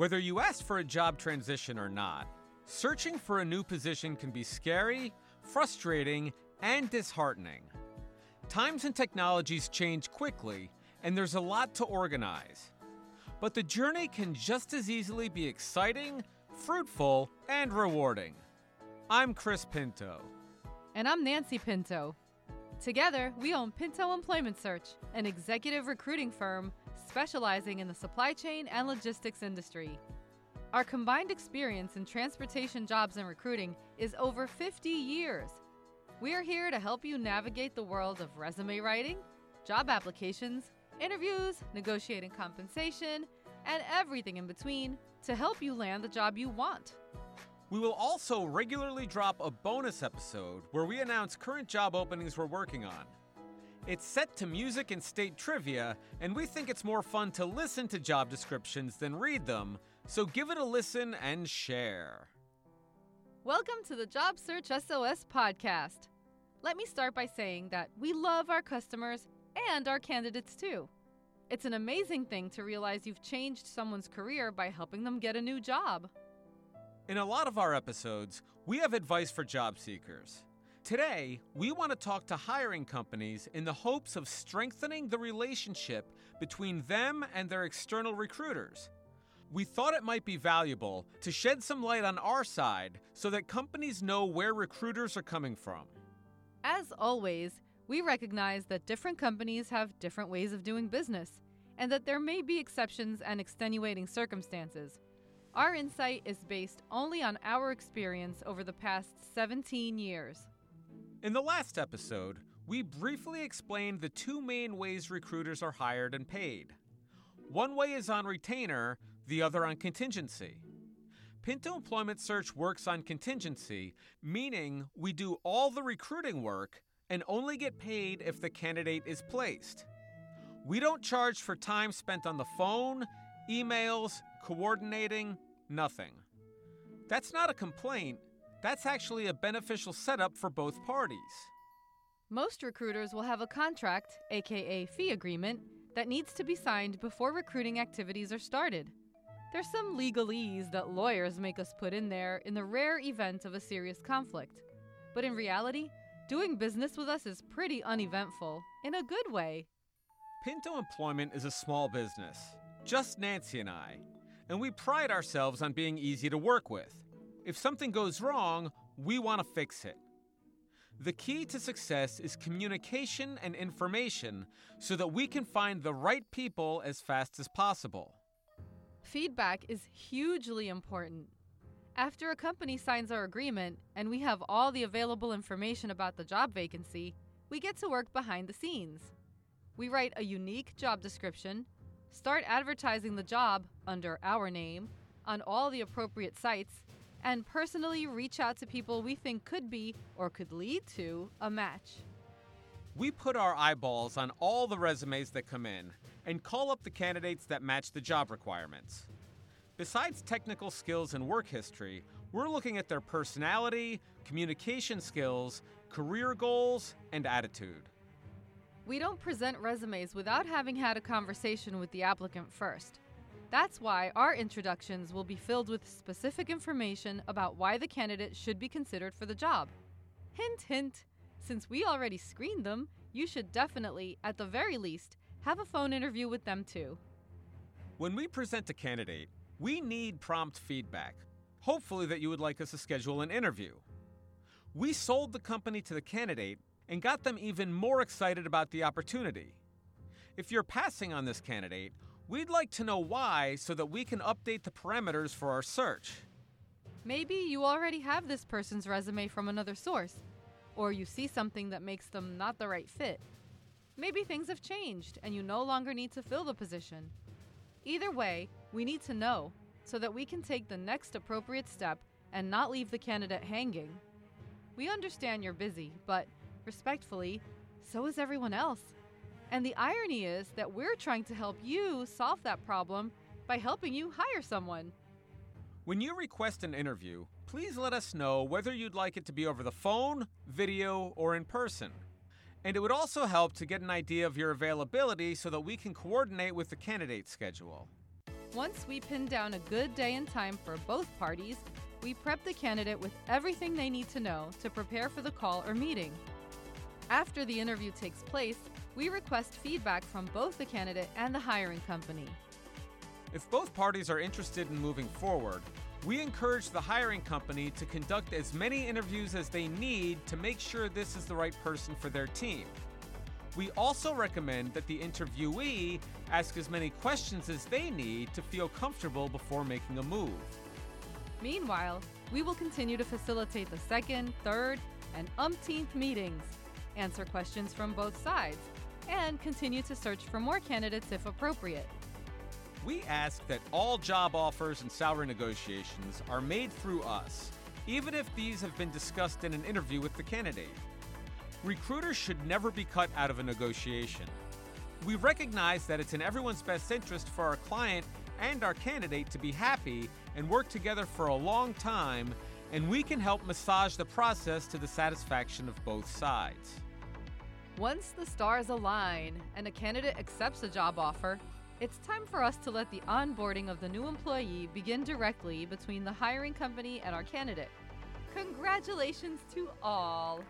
Whether you ask for a job transition or not, searching for a new position can be scary, frustrating, and disheartening. Times and technologies change quickly, and there's a lot to organize. But the journey can just as easily be exciting, fruitful, and rewarding. I'm Chris Pinto. And I'm Nancy Pinto. Together, we own Pinto Employment Search, an executive recruiting firm specializing in the supply chain and logistics industry. Our combined experience in transportation jobs and recruiting is over 50 years. We are here to help you navigate the world of resume writing, job applications, interviews, negotiating compensation, and everything in between to help you land the job you want. We will also regularly drop a bonus episode where we announce current job openings we're working on. It's set to music and state trivia, and we think it's more fun to listen to job descriptions than read them, so give it a listen and share. Welcome to the Job Search SOS podcast. Let me start by saying that we love our customers and our candidates too. It's an amazing thing to realize you've changed someone's career by helping them get a new job. In a lot of our episodes, we have advice for job seekers. Today, we want to talk to hiring companies in the hopes of strengthening the relationship between them and their external recruiters. We thought it might be valuable to shed some light on our side so that companies know where recruiters are coming from. As always, we recognize that different companies have different ways of doing business and that there may be exceptions and extenuating circumstances. Our insight is based only on our experience over the past 17 years. In the last episode, we briefly explained the two main ways recruiters are hired and paid. One way is on retainer, the other on contingency. Pinto Employment Search works on contingency, meaning we do all the recruiting work and only get paid if the candidate is placed. We don't charge for time spent on the phone, emails, coordinating, nothing. That's not a complaint, that's actually a beneficial setup for both parties. Most recruiters will have a contract, aka fee agreement, that needs to be signed before recruiting activities are started. There's some legalese that lawyers make us put in there in the rare event of a serious conflict. But in reality, doing business with us is pretty uneventful, in a good way. Pinto Employment is a small business, just Nancy and I, and we pride ourselves on being easy to work with. If something goes wrong, we want to fix it. The key to success is communication and information so that we can find the right people as fast as possible. Feedback is hugely important. After a company signs our agreement and we have all the available information about the job vacancy, we get to work behind the scenes. We write a unique job description, start advertising the job under our name on all the appropriate sites, and personally reach out to people we think could be or could lead to a match. We put our eyeballs on all the resumes that come in and call up the candidates that match the job requirements. Besides technical skills and work history, we're looking at their personality, communication skills, career goals, and attitude. We don't present resumes without having had a conversation with the applicant first. That's why our introductions will be filled with specific information about why the candidate should be considered for the job. Hint, hint, since we already screened them, you should definitely, at the very least, have a phone interview with them too. When we present a candidate, we need prompt feedback. Hopefully, that you would like us to schedule an interview. We sold the company to the candidate and got them even more excited about the opportunity. If you're passing on this candidate, we'd like to know why so that we can update the parameters for our search. Maybe you already have this person's resume from another source, or you see something that makes them not the right fit. Maybe things have changed and you no longer need to fill the position. Either way, we need to know so that we can take the next appropriate step and not leave the candidate hanging. We understand you're busy, but respectfully, so is everyone else. And the irony is that we're trying to help you solve that problem by helping you hire someone. When you request an interview, please let us know whether you'd like it to be over the phone, video, or in person. And it would also help to get an idea of your availability so that we can coordinate with the candidate schedule. Once we pin down a good day and time for both parties, we prep the candidate with everything they need to know to prepare for the call or meeting. After the interview takes place, we request feedback from both the candidate and the hiring company. If both parties are interested in moving forward, we encourage the hiring company to conduct as many interviews as they need to make sure this is the right person for their team. We also recommend that the interviewee ask as many questions as they need to feel comfortable before making a move. Meanwhile, we will continue to facilitate the second, third, and umpteenth meetings, answer questions from both sides, and continue to search for more candidates if appropriate. We ask that all job offers and salary negotiations are made through us, even if these have been discussed in an interview with the candidate. Recruiters should never be cut out of a negotiation. We recognize that it's in everyone's best interest for our client and our candidate to be happy and work together for a long time, and we can help massage the process to the satisfaction of both sides. Once the stars align and a candidate accepts a job offer, it's time for us to let the onboarding of the new employee begin directly between the hiring company and our candidate. Congratulations to all!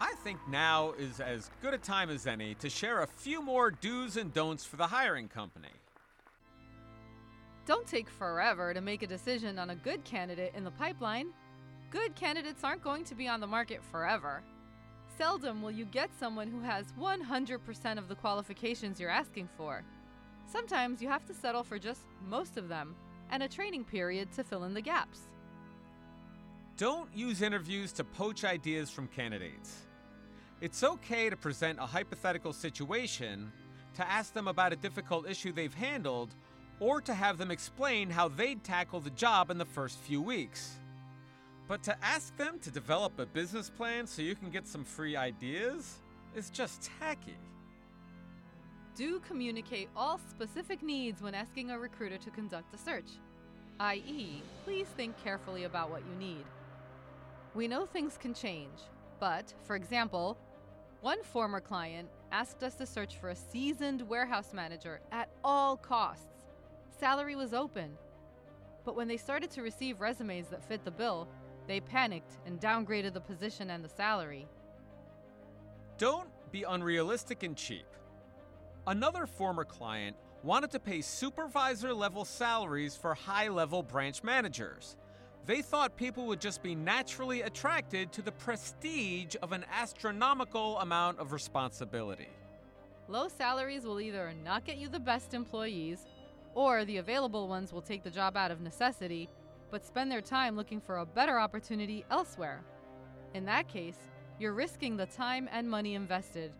I think now is as good a time as any to share a few more do's and don'ts for the hiring company. Don't take forever to make a decision on a good candidate in the pipeline. Good candidates aren't going to be on the market forever. Seldom will you get someone who has 100% of the qualifications you're asking for. Sometimes you have to settle for just most of them and a training period to fill in the gaps. Don't use interviews to poach ideas from candidates. It's okay to present a hypothetical situation, to ask them about a difficult issue they've handled, or to have them explain how they'd tackle the job in the first few weeks. But to ask them to develop a business plan so you can get some free ideas is just tacky. Do communicate all specific needs when asking a recruiter to conduct a search, i.e., please think carefully about what you need. We know things can change, but, for example, one former client asked us to search for a seasoned warehouse manager at all costs. Salary was open. But when they started to receive resumes that fit the bill, they panicked and downgraded the position and the salary. Don't be unrealistic and cheap. Another former client wanted to pay supervisor level salaries for high level branch managers. They thought people would just be naturally attracted to the prestige of an astronomical amount of responsibility. Low salaries will either not get you the best employees, or the available ones will take the job out of necessity, but spend their time looking for a better opportunity elsewhere. In that case, you're risking the time and money invested,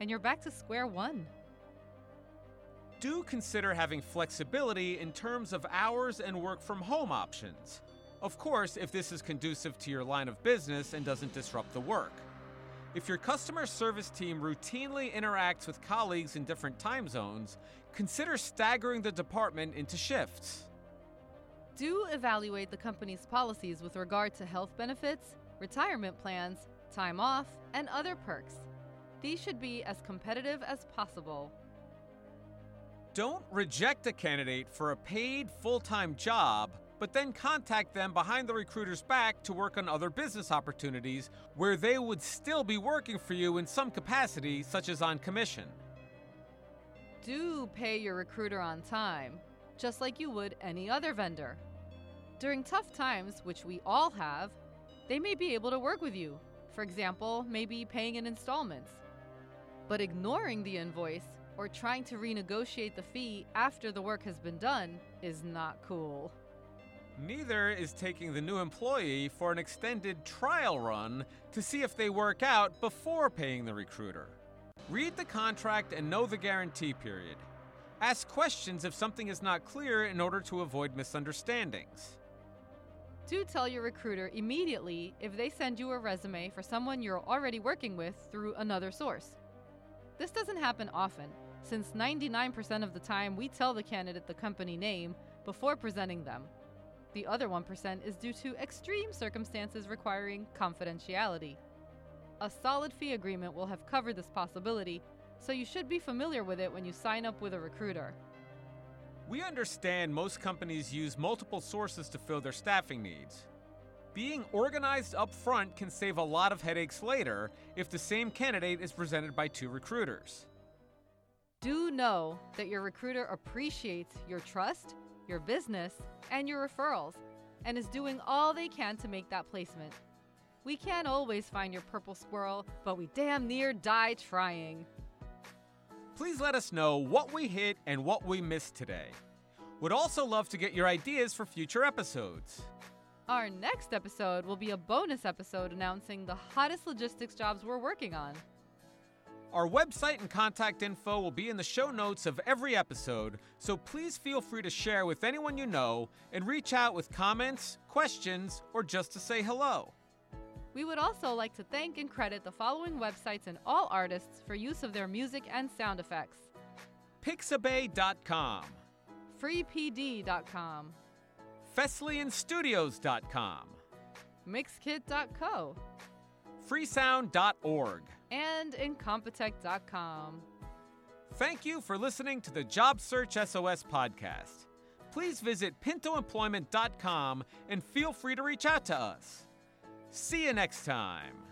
and you're back to square one. Do consider having flexibility in terms of hours and work from home options. Of course, if this is conducive to your line of business and doesn't disrupt the work. If your customer service team routinely interacts with colleagues in different time zones, consider staggering the department into shifts. Do evaluate the company's policies with regard to health benefits, retirement plans, time off, and other perks. These should be as competitive as possible. Don't reject a candidate for a paid full time job but then contact them behind the recruiter's back to work on other business opportunities where they would still be working for you in some capacity, such as on commission. Do pay your recruiter on time, just like you would any other vendor. During tough times, which we all have, they may be able to work with you. For example, maybe paying in installments. But ignoring the invoice or trying to renegotiate the fee after the work has been done is not cool. Neither is taking the new employee for an extended trial run to see if they work out before paying the recruiter. Read the contract and know the guarantee period. Ask questions if something is not clear in order to avoid misunderstandings. Do tell your recruiter immediately if they send you a resume for someone you're already working with through another source. This doesn't happen often, since 99% of the time we tell the candidate the company name before presenting them. The other 1% is due to extreme circumstances requiring confidentiality. A solid fee agreement will have covered this possibility, so you should be familiar with it when you sign up with a recruiter. We understand most companies use multiple sources to fill their staffing needs. Being organized up front can save a lot of headaches later if the same candidate is presented by two recruiters. Do know that your recruiter appreciates your trust, your business, and your referrals, and is doing all they can to make that placement. We can't always find your purple squirrel, but we damn near die trying. Please let us know what we hit and what we missed today. Would also love to get your ideas for future episodes. Our next episode will be a bonus episode announcing the hottest logistics jobs we're working on. Our website and contact info will be in the show notes of every episode, so please feel free to share with anyone you know and reach out with comments, questions, or just to say hello. We would also like to thank and credit the following websites and all artists for use of their music and sound effects Pixabay.com, freepd.com, FesliyanStudios.com, mixkit.co, freesound.org. and incompetech.com. Thank you for listening to the Job Search SOS podcast. Please visit pintoemployment.com and feel free to reach out to us. See you next time.